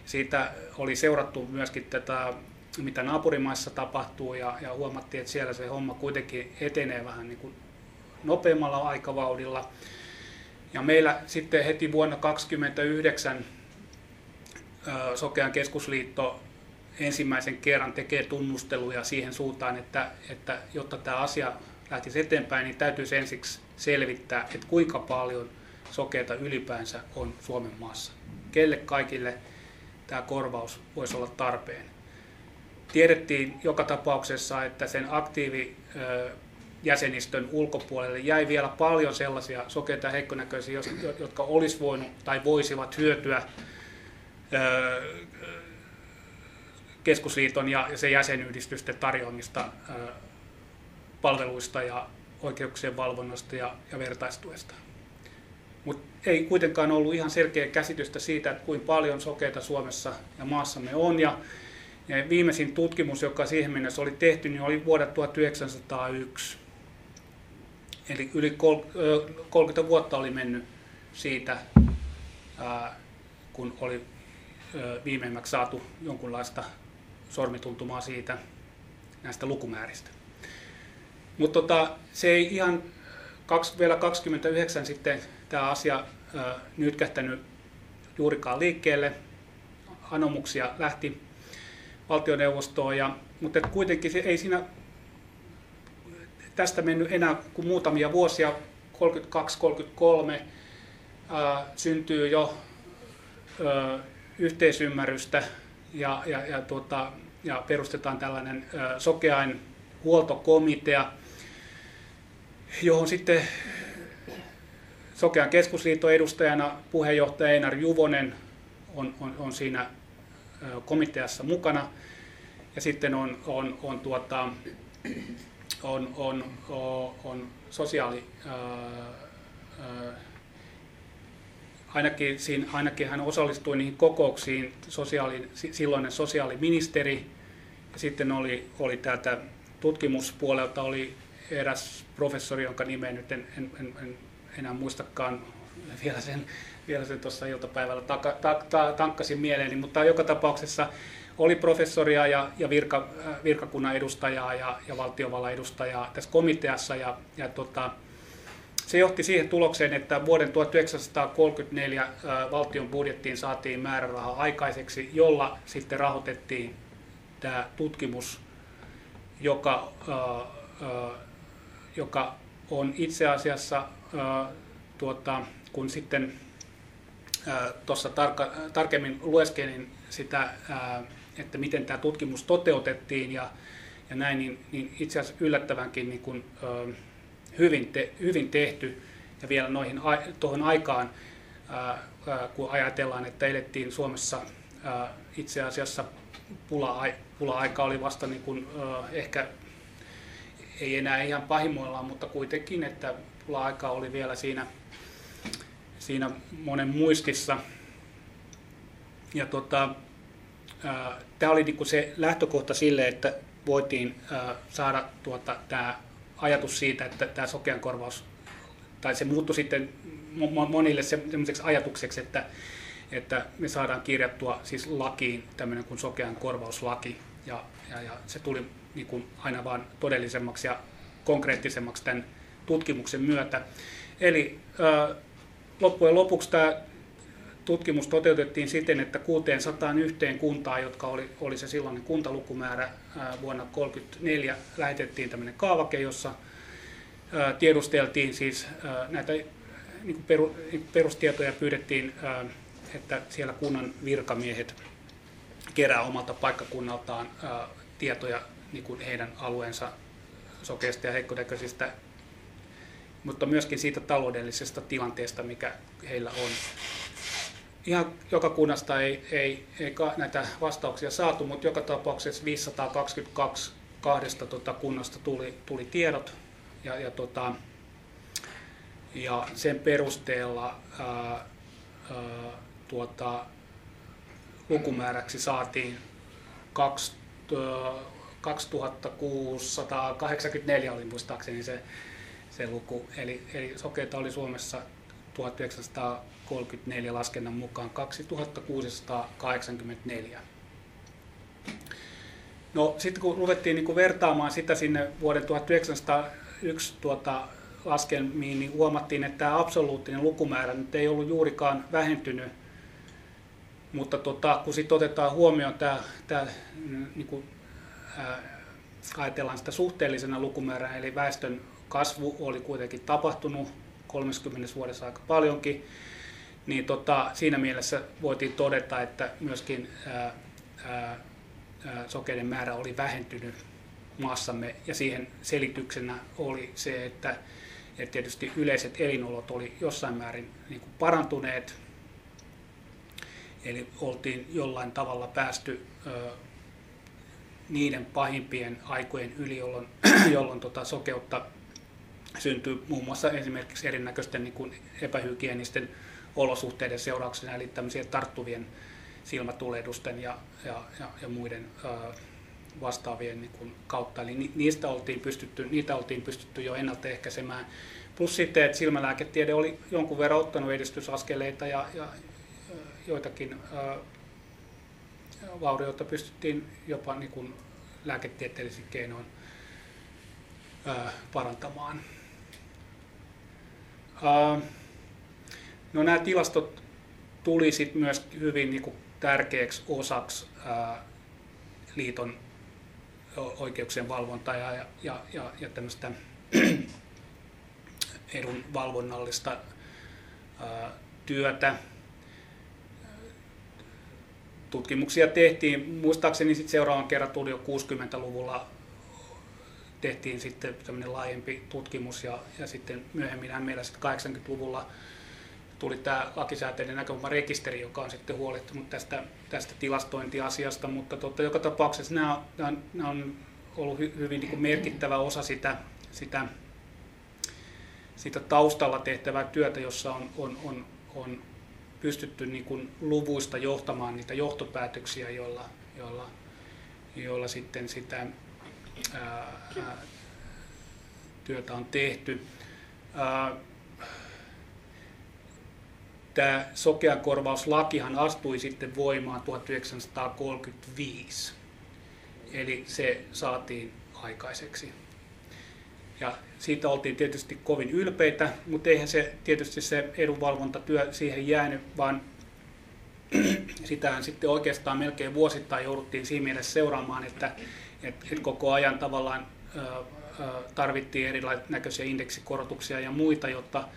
siitä oli seurattu myöskin tätä, mitä naapurimaissa tapahtuu ja, ja huomattiin, että siellä se homma kuitenkin etenee vähän niin kuin nopeammalla aikavauhdilla. Ja meillä sitten heti vuonna 1929 Sokean keskusliitto ensimmäisen kerran tekee tunnusteluja siihen suuntaan, että, että jotta tämä asia lähtisi eteenpäin, niin täytyisi ensiksi selvittää, että kuinka paljon sokeita ylipäänsä on Suomen maassa. Kelle kaikille tämä korvaus voisi olla tarpeen. Tiedettiin joka tapauksessa, että sen aktiivi jäsenistön ulkopuolelle jäi vielä paljon sellaisia sokeita ja heikkonäköisiä, jotka olisi voinut tai voisivat hyötyä keskusliiton ja sen jäsenyhdistysten tarjoamista palveluista ja oikeuksien valvonnasta ja, ja vertaistuesta. Mutta ei kuitenkaan ollut ihan selkeä käsitystä siitä, että kuinka paljon sokeita Suomessa ja maassamme on. Ja, ja viimeisin tutkimus, joka siihen mennessä oli tehty, niin oli vuodelta 1901. Eli yli 30 vuotta oli mennyt siitä, kun oli viimeimmäksi saatu jonkunlaista sormituntumaa siitä näistä lukumääristä. Mutta tota, se ei ihan kaksi, vielä 29 sitten tämä asia ää, nytkähtänyt juurikaan liikkeelle. Anomuksia lähti valtioneuvostoon, ja, mutta kuitenkin se ei siinä tästä mennyt enää kuin muutamia vuosia, 32-33, syntyy jo ää, yhteisymmärrystä ja, ja, ja, tuota, ja perustetaan tällainen ää, sokeain huoltokomitea, johon sitten Sokean keskusliiton edustajana puheenjohtaja Einar Juvonen on, on, on siinä komiteassa mukana. Ja sitten on, on, on, tuota, on, on, on, on sosiaali, ää, ää, ainakin, siinä, ainakin hän osallistui niihin kokouksiin, sosiaali, silloinen sosiaaliministeri, ja sitten oli, oli täältä tutkimuspuolelta oli eräs professori, jonka nimeä nyt en, en, en, en enää muistakaan vielä sen, vielä sen tuossa iltapäivällä taka, ta, ta, tankkasin mieleeni, mutta joka tapauksessa oli professoria ja, ja virka, virkakunnan edustajaa ja, ja valtiovallan edustajaa tässä komiteassa. Ja, ja tota, se johti siihen tulokseen, että vuoden 1934 valtion budjettiin saatiin määräraha aikaiseksi, jolla sitten rahoitettiin tämä tutkimus, joka, joka on itse asiassa tuota, kun sitten tuossa tarka, tarkemmin lueskelin sitä, että miten tämä tutkimus toteutettiin ja, ja näin, niin, niin itse asiassa yllättävänkin niin kuin, hyvin, te, hyvin tehty. Ja vielä noihin tuohon aikaan, kun ajatellaan, että elettiin Suomessa itse asiassa pula, pula-aika oli vasta niin kuin, ehkä ei enää ihan pahimmoillaan, mutta kuitenkin, että pula-aika oli vielä siinä, siinä monen muistissa. Ja tota, tämä oli niinku se lähtökohta sille, että voitiin ää, saada tuota, tämä ajatus siitä, että tämä sokean korvaus, tai se muuttui sitten monille sellaiseksi ajatukseksi, että, että me saadaan kirjattua siis lakiin tämmöinen kuin sokean korvauslaki, ja, ja, ja se tuli niin kuin aina vaan todellisemmaksi ja konkreettisemmaksi tämän tutkimuksen myötä. Eli loppujen lopuksi tämä tutkimus toteutettiin siten, että 601 kuntaa, jotka oli, oli se silloinen kuntalukumäärä vuonna 1934, lähetettiin tämmöinen kaavake, jossa tiedusteltiin siis näitä niin peru, niin perustietoja pyydettiin, että siellä kunnan virkamiehet kerää omalta paikkakunnaltaan tietoja niin kuin heidän alueensa sokeista ja heikkonäköisistä, mutta myöskin siitä taloudellisesta tilanteesta, mikä heillä on. Ihan joka kunnasta ei, ei, ei näitä vastauksia saatu, mutta joka tapauksessa 522 kahdesta tota, kunnasta tuli, tuli tiedot ja, ja, tota, ja sen perusteella ää, ää, tuota, lukumääräksi saatiin kaksi, 2684 oli muistaakseni se, se luku. Eli, eli sokeita oli Suomessa 1934 laskennan mukaan 2684. No sitten kun ruvettiin niin kuin vertaamaan sitä sinne vuoden 1901 tuota, laskemiin, niin huomattiin, että tämä absoluuttinen lukumäärä nyt ei ollut juurikaan vähentynyt. Mutta tota, kun sitten otetaan huomioon tämä, tämä niin kuin ajatellaan sitä suhteellisena lukumääränä, eli väestön kasvu oli kuitenkin tapahtunut 30 vuodessa aika paljonkin, niin tota, siinä mielessä voitiin todeta, että myöskin ää, ää, sokeiden määrä oli vähentynyt maassamme, ja siihen selityksenä oli se, että, että tietysti yleiset elinolot oli jossain määrin niin kuin parantuneet, eli oltiin jollain tavalla päästy niiden pahimpien aikojen yli, jolloin, jolloin tota sokeutta syntyy muun muassa esimerkiksi erinäköisten niin kuin epähygienisten olosuhteiden seurauksena, eli tämmöisiä tarttuvien silmätulehdusten ja, ja, ja, ja muiden ää, vastaavien niin kuin kautta. Eli niistä oltiin pystytty, niitä oltiin pystytty jo ennaltaehkäisemään. Plus sitten, että silmälääketiede oli jonkun verran ottanut edistysaskeleita ja, ja joitakin ää, vaurioita pystyttiin jopa niin kuin lääketieteellisin keinoin parantamaan. Ää, no nämä tilastot tuli sitten myös hyvin niin kuin tärkeäksi osaksi liiton oikeuksien valvontaa ja, ja, ja, ja tämmöistä edunvalvonnallista ää, työtä. Tutkimuksia tehtiin, muistaakseni sitten seuraavan kerran tuli jo 60-luvulla tehtiin sitten tämmöinen laajempi tutkimus ja, ja sitten myöhemmin meillä sitten 80-luvulla tuli tämä lakisääteinen näkökulmarekisteri, joka on sitten huolehtunut tästä, tästä tilastointiasiasta, mutta totta, joka tapauksessa nämä, nämä, nämä on ollut hy, hyvin niin kuin merkittävä osa sitä, sitä, sitä taustalla tehtävää työtä, jossa on, on, on, on pystytty niin kuin luvuista johtamaan niitä johtopäätöksiä, joilla, joilla, joilla sitten sitä ää, työtä on tehty. Ää, tämä sokeakorvauslakihan astui sitten voimaan 1935. Eli se saatiin aikaiseksi. Ja siitä oltiin tietysti kovin ylpeitä, mutta eihän se tietysti se edunvalvontatyö siihen jäänyt, vaan sitähän sitten oikeastaan melkein vuosittain jouduttiin siinä mielessä seuraamaan, että, että, että koko ajan tavallaan tarvittiin erilaisia indeksikorotuksia ja muita, jotta,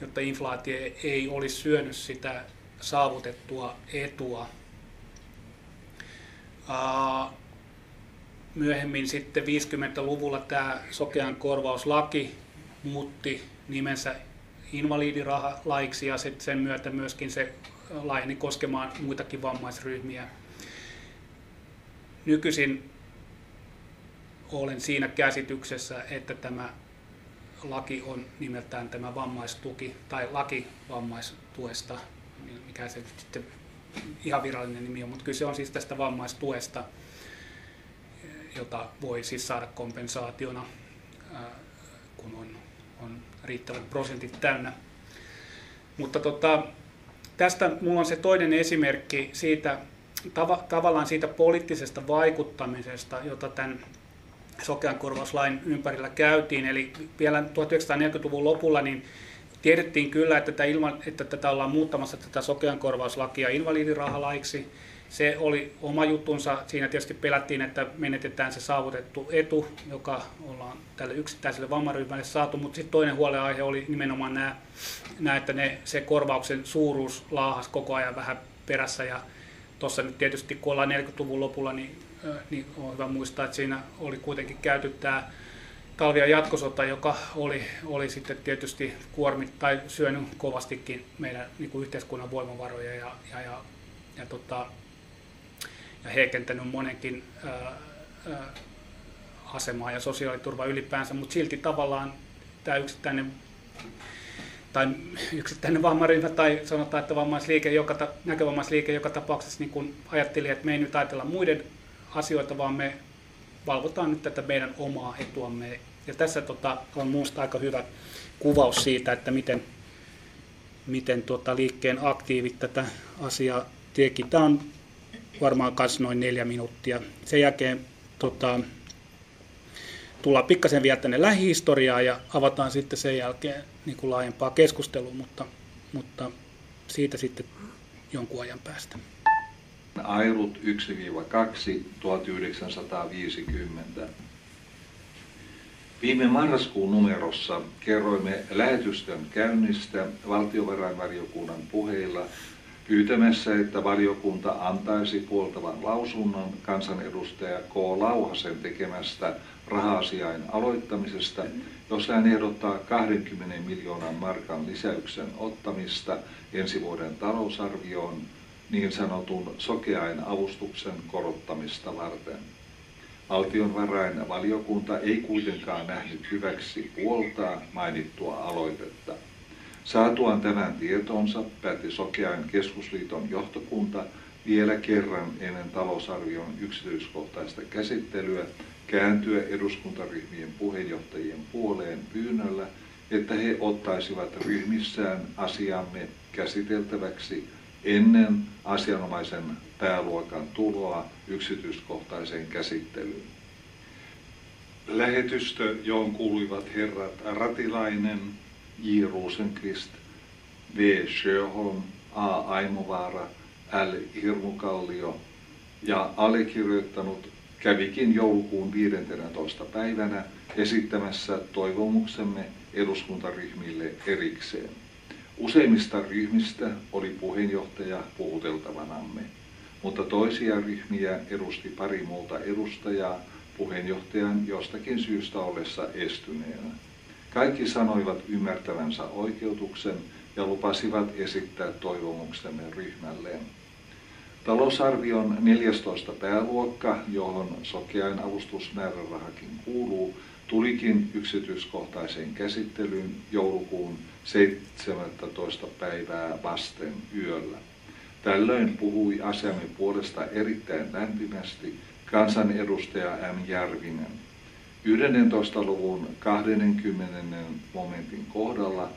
jotta inflaatio ei olisi syönyt sitä saavutettua etua. Myöhemmin sitten 50-luvulla tämä sokean korvauslaki muutti nimensä invalidiraha-laiksi ja sen myötä myöskin se laajeni koskemaan muitakin vammaisryhmiä. Nykyisin olen siinä käsityksessä, että tämä laki on nimeltään tämä vammaistuki tai laki vammaistuesta, mikä se sitten ihan virallinen nimi on, mutta kyse on siis tästä vammaistuesta, jota voi siis saada kompensaationa, kun on, on riittävät prosentit täynnä. Mutta tota, tästä minulla on se toinen esimerkki siitä, tav- tavallaan siitä poliittisesta vaikuttamisesta, jota tämän sokean korvauslain ympärillä käytiin. Eli vielä 1940-luvun lopulla niin tiedettiin kyllä, että tätä, ilman, että tätä ollaan muuttamassa tätä sokean korvauslakia invalidinrahalaiksi. Se oli oma juttunsa. Siinä tietysti pelättiin, että menetetään se saavutettu etu, joka ollaan tälle yksittäiselle vammaryhmälle saatu. Mutta sitten toinen huolenaihe oli nimenomaan nämä, nämä että ne, se korvauksen suuruus laahas koko ajan vähän perässä. Ja tuossa nyt tietysti, kun ollaan 40-luvun lopulla, niin niin on hyvä muistaa, että siinä oli kuitenkin käyty tämä talvi- ja jatkosota, joka oli, oli sitten tietysti kuormit tai syönyt kovastikin meidän niin kuin yhteiskunnan voimavaroja ja, ja, ja, ja, tota, ja heikentänyt monenkin asemaa ja sosiaaliturva ylipäänsä, mutta silti tavallaan tämä yksittäinen tai yksittäinen vammaryhmä tai sanotaan, että vammaisliike, joka, näkövammaisliike joka tapauksessa niin kun ajatteli, että me ei nyt ajatella muiden asioita, vaan me valvotaan nyt tätä meidän omaa etuamme. Ja tässä tota, on minusta aika hyvä kuvaus siitä, että miten, miten tota, liikkeen aktiivit tätä asiaa teki. Tämä on varmaan myös noin neljä minuuttia. Sen jälkeen tota, tullaan pikkasen vielä tänne lähihistoriaan ja avataan sitten sen jälkeen niin kuin laajempaa keskustelua, mutta, mutta siitä sitten jonkun ajan päästä. Ailut 1-2 1950. Viime marraskuun numerossa kerroimme lähetystön käynnistä valtiovarainvaliokunnan puheilla pyytämässä, että valiokunta antaisi puoltavan lausunnon kansanedustaja K. Lauhasen tekemästä rahasiain aloittamisesta, jossa hän ehdottaa 20 miljoonan markan lisäyksen ottamista ensi vuoden talousarvioon niin sanotun sokeain avustuksen korottamista varten. Valtionvarainvaliokunta ei kuitenkaan nähnyt hyväksi puoltaa mainittua aloitetta. Saatuaan tämän tietonsa päätti Sokeain keskusliiton johtokunta vielä kerran ennen talousarvion yksityiskohtaista käsittelyä kääntyä eduskuntaryhmien puheenjohtajien puoleen pyynnöllä, että he ottaisivat ryhmissään asiamme käsiteltäväksi ennen asianomaisen pääluokan tuloa yksityiskohtaiseen käsittelyyn. Lähetystö, johon kuuluivat herrat Ratilainen, J. Rosenqvist, V. Sjöholm, A. Aimovaara, L. Hirmukallio ja allekirjoittanut kävikin joulukuun 15. päivänä esittämässä toivomuksemme eduskuntaryhmille erikseen. Useimmista ryhmistä oli puheenjohtaja puhuteltavanamme, mutta toisia ryhmiä edusti pari muuta edustajaa puheenjohtajan jostakin syystä ollessa estyneenä. Kaikki sanoivat ymmärtävänsä oikeutuksen ja lupasivat esittää toivomuksemme ryhmälleen. Talousarvion 14 pääluokka, johon sokeain avustusmäärärahakin kuuluu, tulikin yksityiskohtaiseen käsittelyyn joulukuun 17. päivää vasten yöllä. Tällöin puhui asiamme puolesta erittäin lämpimästi kansanedustaja M. Järvinen. 11. luvun 20. momentin kohdalla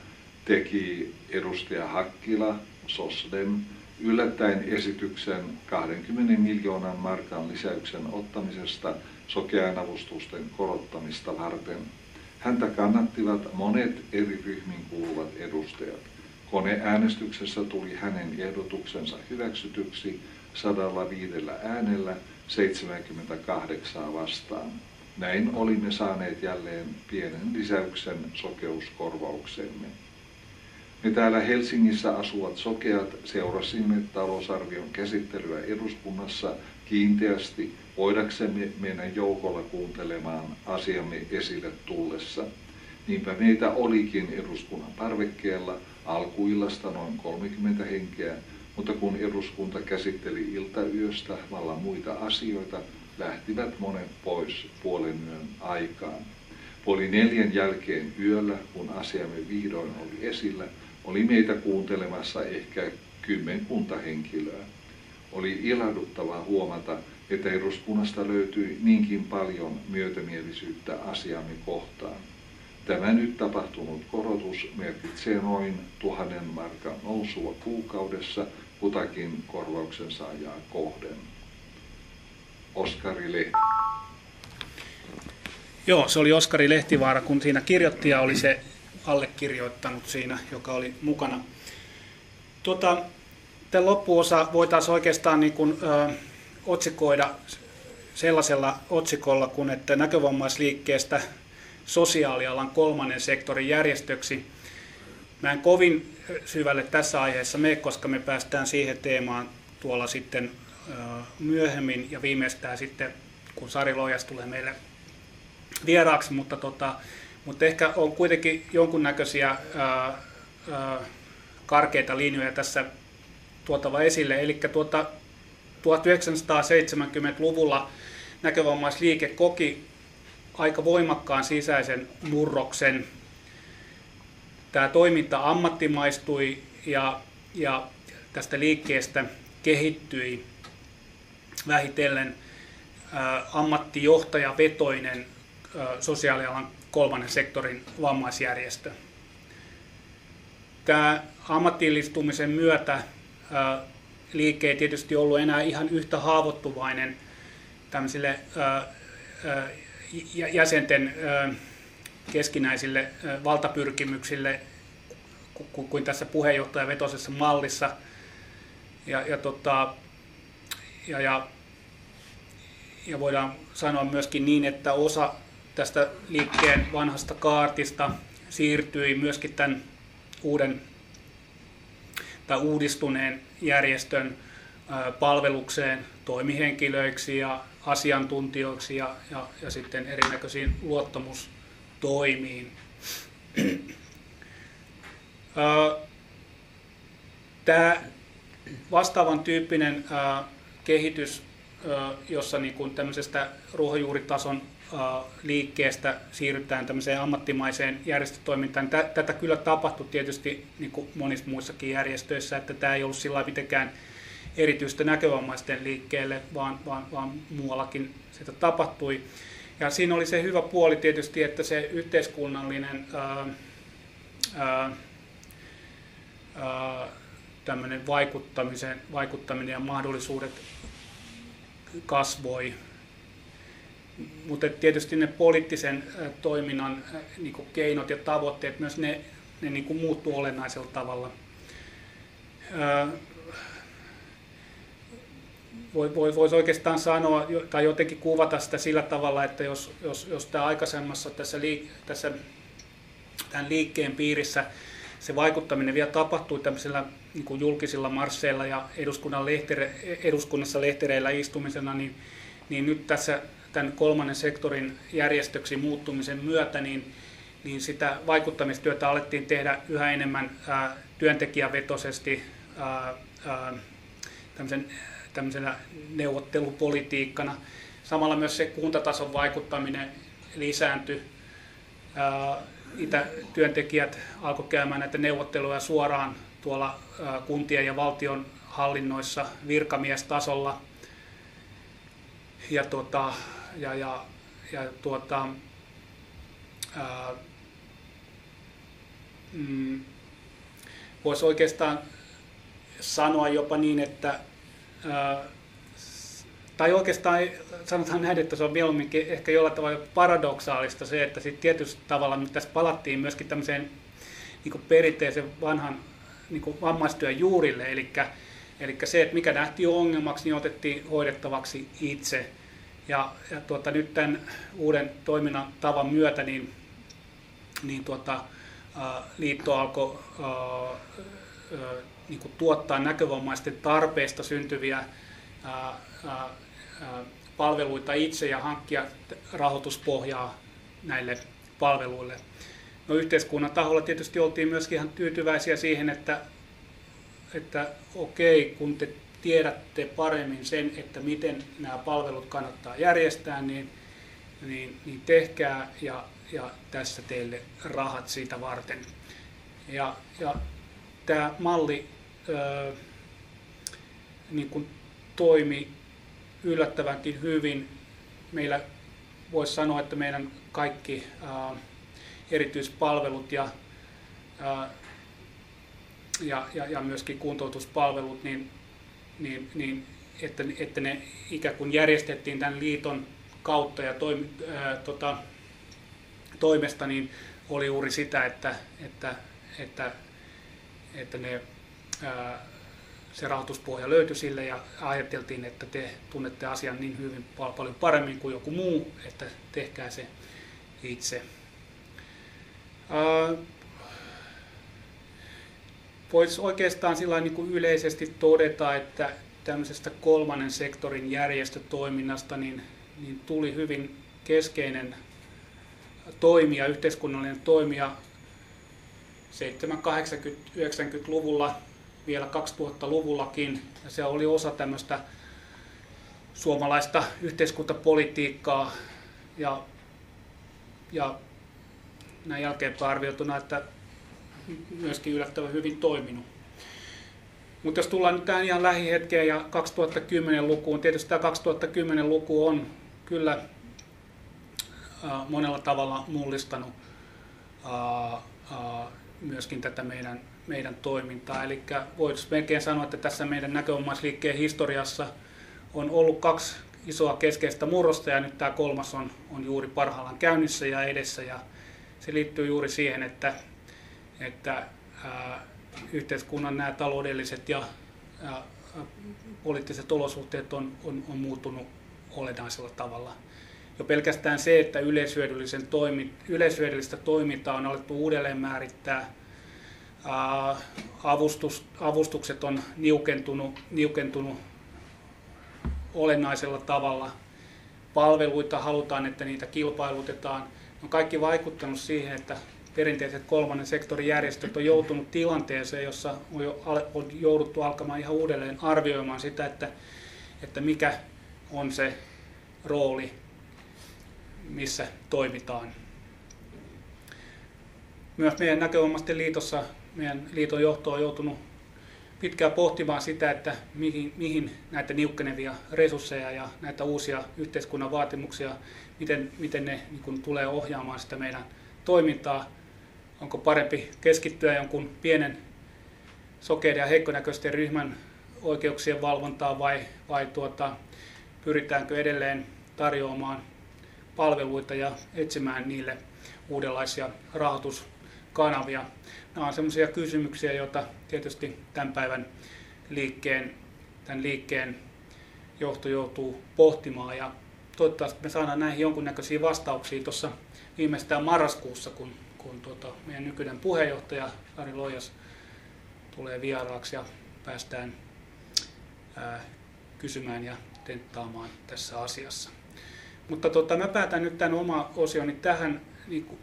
teki edustaja Hakkila, Sosden, yllättäen esityksen 20 miljoonan markan lisäyksen ottamisesta sokean avustusten korottamista varten. Häntä kannattivat monet eri ryhmiin kuuluvat edustajat. Koneäänestyksessä tuli hänen ehdotuksensa hyväksytyksi 105 äänellä 78 vastaan. Näin olimme saaneet jälleen pienen lisäyksen sokeuskorvauksemme. Me täällä Helsingissä asuvat sokeat seurasimme talousarvion käsittelyä eduskunnassa kiinteästi voidaksemme mennä joukolla kuuntelemaan asiamme esille tullessa. Niinpä meitä olikin eduskunnan parvekkeella alkuillasta noin 30 henkeä, mutta kun eduskunta käsitteli iltayöstä vallan muita asioita, lähtivät monet pois puolen yön aikaan. Puoli neljän jälkeen yöllä, kun asiamme vihdoin oli esillä, oli meitä kuuntelemassa ehkä kymmenkunta henkilöä. Oli ilahduttavaa huomata, että eduskunnasta löytyi niinkin paljon myötämielisyyttä asiamme kohtaan. Tämä nyt tapahtunut korotus merkitsee noin tuhannen markan nousua kuukaudessa kutakin korvauksen saajaa kohden. Oskari Lehti. Joo, se oli Oskari Lehtivaara, kun siinä kirjoittaja oli se allekirjoittanut siinä, joka oli mukana. Tuota, tämän loppuosa voitaisiin oikeastaan niin kuin, ö, otsikoida sellaisella otsikolla kuin, että näkövammaisliikkeestä sosiaalialan kolmannen sektorin järjestöksi. Mä en kovin syvälle tässä aiheessa mene, koska me päästään siihen teemaan tuolla sitten myöhemmin ja viimeistään sitten, kun Sari Lojas tulee meille vieraaksi, mutta, tota, mutta ehkä on kuitenkin jonkunnäköisiä ää, ää, karkeita linjoja tässä tuotava esille. Eli tuota, 1970-luvulla näkövammaisliike koki aika voimakkaan sisäisen murroksen. Tämä toiminta ammattimaistui ja, ja tästä liikkeestä kehittyi vähitellen ammattijohtajavetoinen sosiaalialan kolmannen sektorin vammaisjärjestö. Tämä ammattillistumisen myötä liike ei tietysti ollut enää ihan yhtä haavoittuvainen tämmöisille jäsenten keskinäisille valtapyrkimyksille kuin tässä puheenjohtajavetosessa mallissa. Ja, ja, tota, ja, ja, ja voidaan sanoa myöskin niin, että osa tästä liikkeen vanhasta kaartista siirtyi myöskin tämän uuden tai uudistuneen järjestön palvelukseen toimihenkilöiksi ja asiantuntijoiksi ja, ja, ja sitten erinäköisiin luottamustoimiin. Tämä vastaavan tyyppinen kehitys, jossa niin kuin tämmöisestä ruohonjuuritason liikkeestä siirrytään tämmöiseen ammattimaiseen järjestötoimintaan. Tätä kyllä tapahtui tietysti niin kuin monissa muissakin järjestöissä, että tämä ei ollut sillä mitenkään erityistä näkövammaisten liikkeelle, vaan, vaan, vaan muuallakin sitä tapahtui. Ja siinä oli se hyvä puoli tietysti, että se yhteiskunnallinen ää, ää, ää, tämmöinen vaikuttamisen, vaikuttaminen ja mahdollisuudet kasvoi. Mutta tietysti ne poliittisen toiminnan niin keinot ja tavoitteet myös ne, ne niin muuttuu olennaisella tavalla. Voisi oikeastaan sanoa tai jotenkin kuvata sitä sillä tavalla, että jos, jos, jos tämä aikaisemmassa tässä, liik, tässä tämän liikkeen piirissä se vaikuttaminen vielä tapahtui tämmöisillä niin kuin julkisilla marsseilla ja eduskunnan lehtere, eduskunnassa lehtereillä istumisena, niin, niin nyt tässä tämän kolmannen sektorin järjestöksi muuttumisen myötä, niin, niin sitä vaikuttamistyötä alettiin tehdä yhä enemmän ää, työntekijävetoisesti ää, tämmöisen, tämmöisenä neuvottelupolitiikkana. Samalla myös se kuntatason vaikuttaminen lisääntyi. Ää, itä, työntekijät alkoivat käymään näitä neuvotteluja suoraan tuolla kuntien ja valtion hallinnoissa virkamiestasolla. Ja, tuota, ja, ja, ja tuota, ää, mm, voisi oikeastaan sanoa jopa niin, että ää, tai oikeastaan sanotaan näin, että se on mieluummin ehkä jollain tavalla paradoksaalista se, että sitten tietysti tavalla nyt tässä palattiin myöskin tämmöiseen niin perinteisen vanhan niin vammaistyön juurille, eli, eli se, että mikä nähtiin ongelmaksi, niin otettiin hoidettavaksi itse. Ja, ja tuota, nyt tämän uuden toiminnan tavan myötä niin, niin tuota, liitto alkoi niin tuottaa näkövammaisten tarpeista syntyviä palveluita itse ja hankkia rahoituspohjaa näille palveluille. No yhteiskunnan taholla tietysti oltiin myöskin ihan tyytyväisiä siihen, että, että okei, kun te tiedätte paremmin sen, että miten nämä palvelut kannattaa järjestää, niin, niin, niin tehkää ja, ja tässä teille rahat siitä varten. Ja, ja tämä malli ää, niin kuin toimi yllättävänkin hyvin. Meillä voisi sanoa, että meidän kaikki ää, erityispalvelut ja, ää, ja, ja, ja myöskin kuntoutuspalvelut, niin, niin, niin että, että ne ikään kuin järjestettiin tämän liiton kautta ja toim, ää, tota, toimesta, niin oli juuri sitä, että, että, että, että ne ää, se rahoituspohja löytyi sille ja ajateltiin, että te tunnette asian niin hyvin paljon paremmin kuin joku muu, että tehkää se itse. Voisi oikeastaan sillä niin kuin yleisesti todeta, että tämmöisestä kolmannen sektorin järjestötoiminnasta niin, niin tuli hyvin keskeinen toimija, yhteiskunnallinen toimija 70-80-90-luvulla vielä 2000-luvullakin. Ja se oli osa tämmöistä suomalaista yhteiskuntapolitiikkaa ja, ja näin jälkeenpäin arvioituna, että myöskin yllättävän hyvin toiminut. Mutta jos tullaan nyt tähän ihan lähihetkeen ja 2010-lukuun, tietysti tämä 2010-luku on kyllä monella tavalla mullistanut myöskin tätä meidän meidän toimintaa. Eli voisi melkein sanoa, että tässä meidän näkövammaisliikkeen historiassa on ollut kaksi isoa keskeistä murrosta ja nyt tämä kolmas on, on juuri parhaillaan käynnissä ja edessä. Ja se liittyy juuri siihen, että, että ää, yhteiskunnan nämä taloudelliset ja, ja poliittiset olosuhteet on, on, on muuttunut olennaisella tavalla. Jo pelkästään se, että yleishyödyllisen toimi, yleishyödyllistä toimintaa on alettu uudelleen määrittää avustus, avustukset on niukentunut, niukentunut olennaisella tavalla. Palveluita halutaan, että niitä kilpailutetaan. On kaikki vaikuttanut siihen, että perinteiset kolmannen sektorin järjestöt on joutunut tilanteeseen, jossa on, jo, on jouduttu alkamaan ihan uudelleen arvioimaan sitä, että, että mikä on se rooli, missä toimitaan. Myös meidän näkövammaisten liitossa meidän liiton johto on joutunut pitkään pohtimaan sitä, että mihin, mihin näitä niukkenevia resursseja ja näitä uusia yhteiskunnan vaatimuksia, miten, miten ne niin kuin, tulee ohjaamaan sitä meidän toimintaa. Onko parempi keskittyä jonkun pienen sokeiden ja heikkonäköisten ryhmän oikeuksien valvontaa vai, vai tuota, pyritäänkö edelleen tarjoamaan palveluita ja etsimään niille uudenlaisia rahoituskanavia. Nämä on sellaisia kysymyksiä, joita tietysti tämän päivän liikkeen, tämän liikkeen johto joutuu pohtimaan ja toivottavasti me saadaan näihin jonkunnäköisiä vastauksia tuossa viimeistään marraskuussa, kun, kun tuota, meidän nykyinen puheenjohtaja Sari Lojas tulee vieraaksi ja päästään ää, kysymään ja tenttaamaan tässä asiassa. Mutta tota, mä päätän nyt tämän oma osioni tähän niin kuin,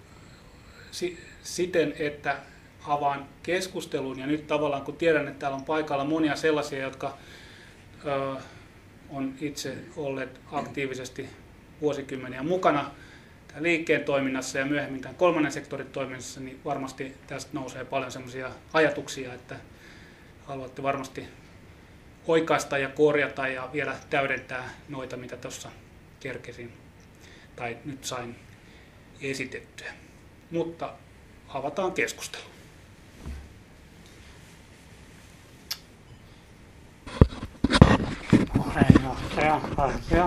si, siten, että avaan keskustelun ja nyt tavallaan kun tiedän, että täällä on paikalla monia sellaisia, jotka ö, on itse olleet aktiivisesti vuosikymmeniä mukana liikkeen toiminnassa ja myöhemmin tämän kolmannen sektorin toiminnassa, niin varmasti tästä nousee paljon sellaisia ajatuksia, että haluatte varmasti oikaista ja korjata ja vielä täydentää noita, mitä tuossa kerkesin tai nyt sain esitettyä. Mutta avataan keskustelu. これのせやかせ。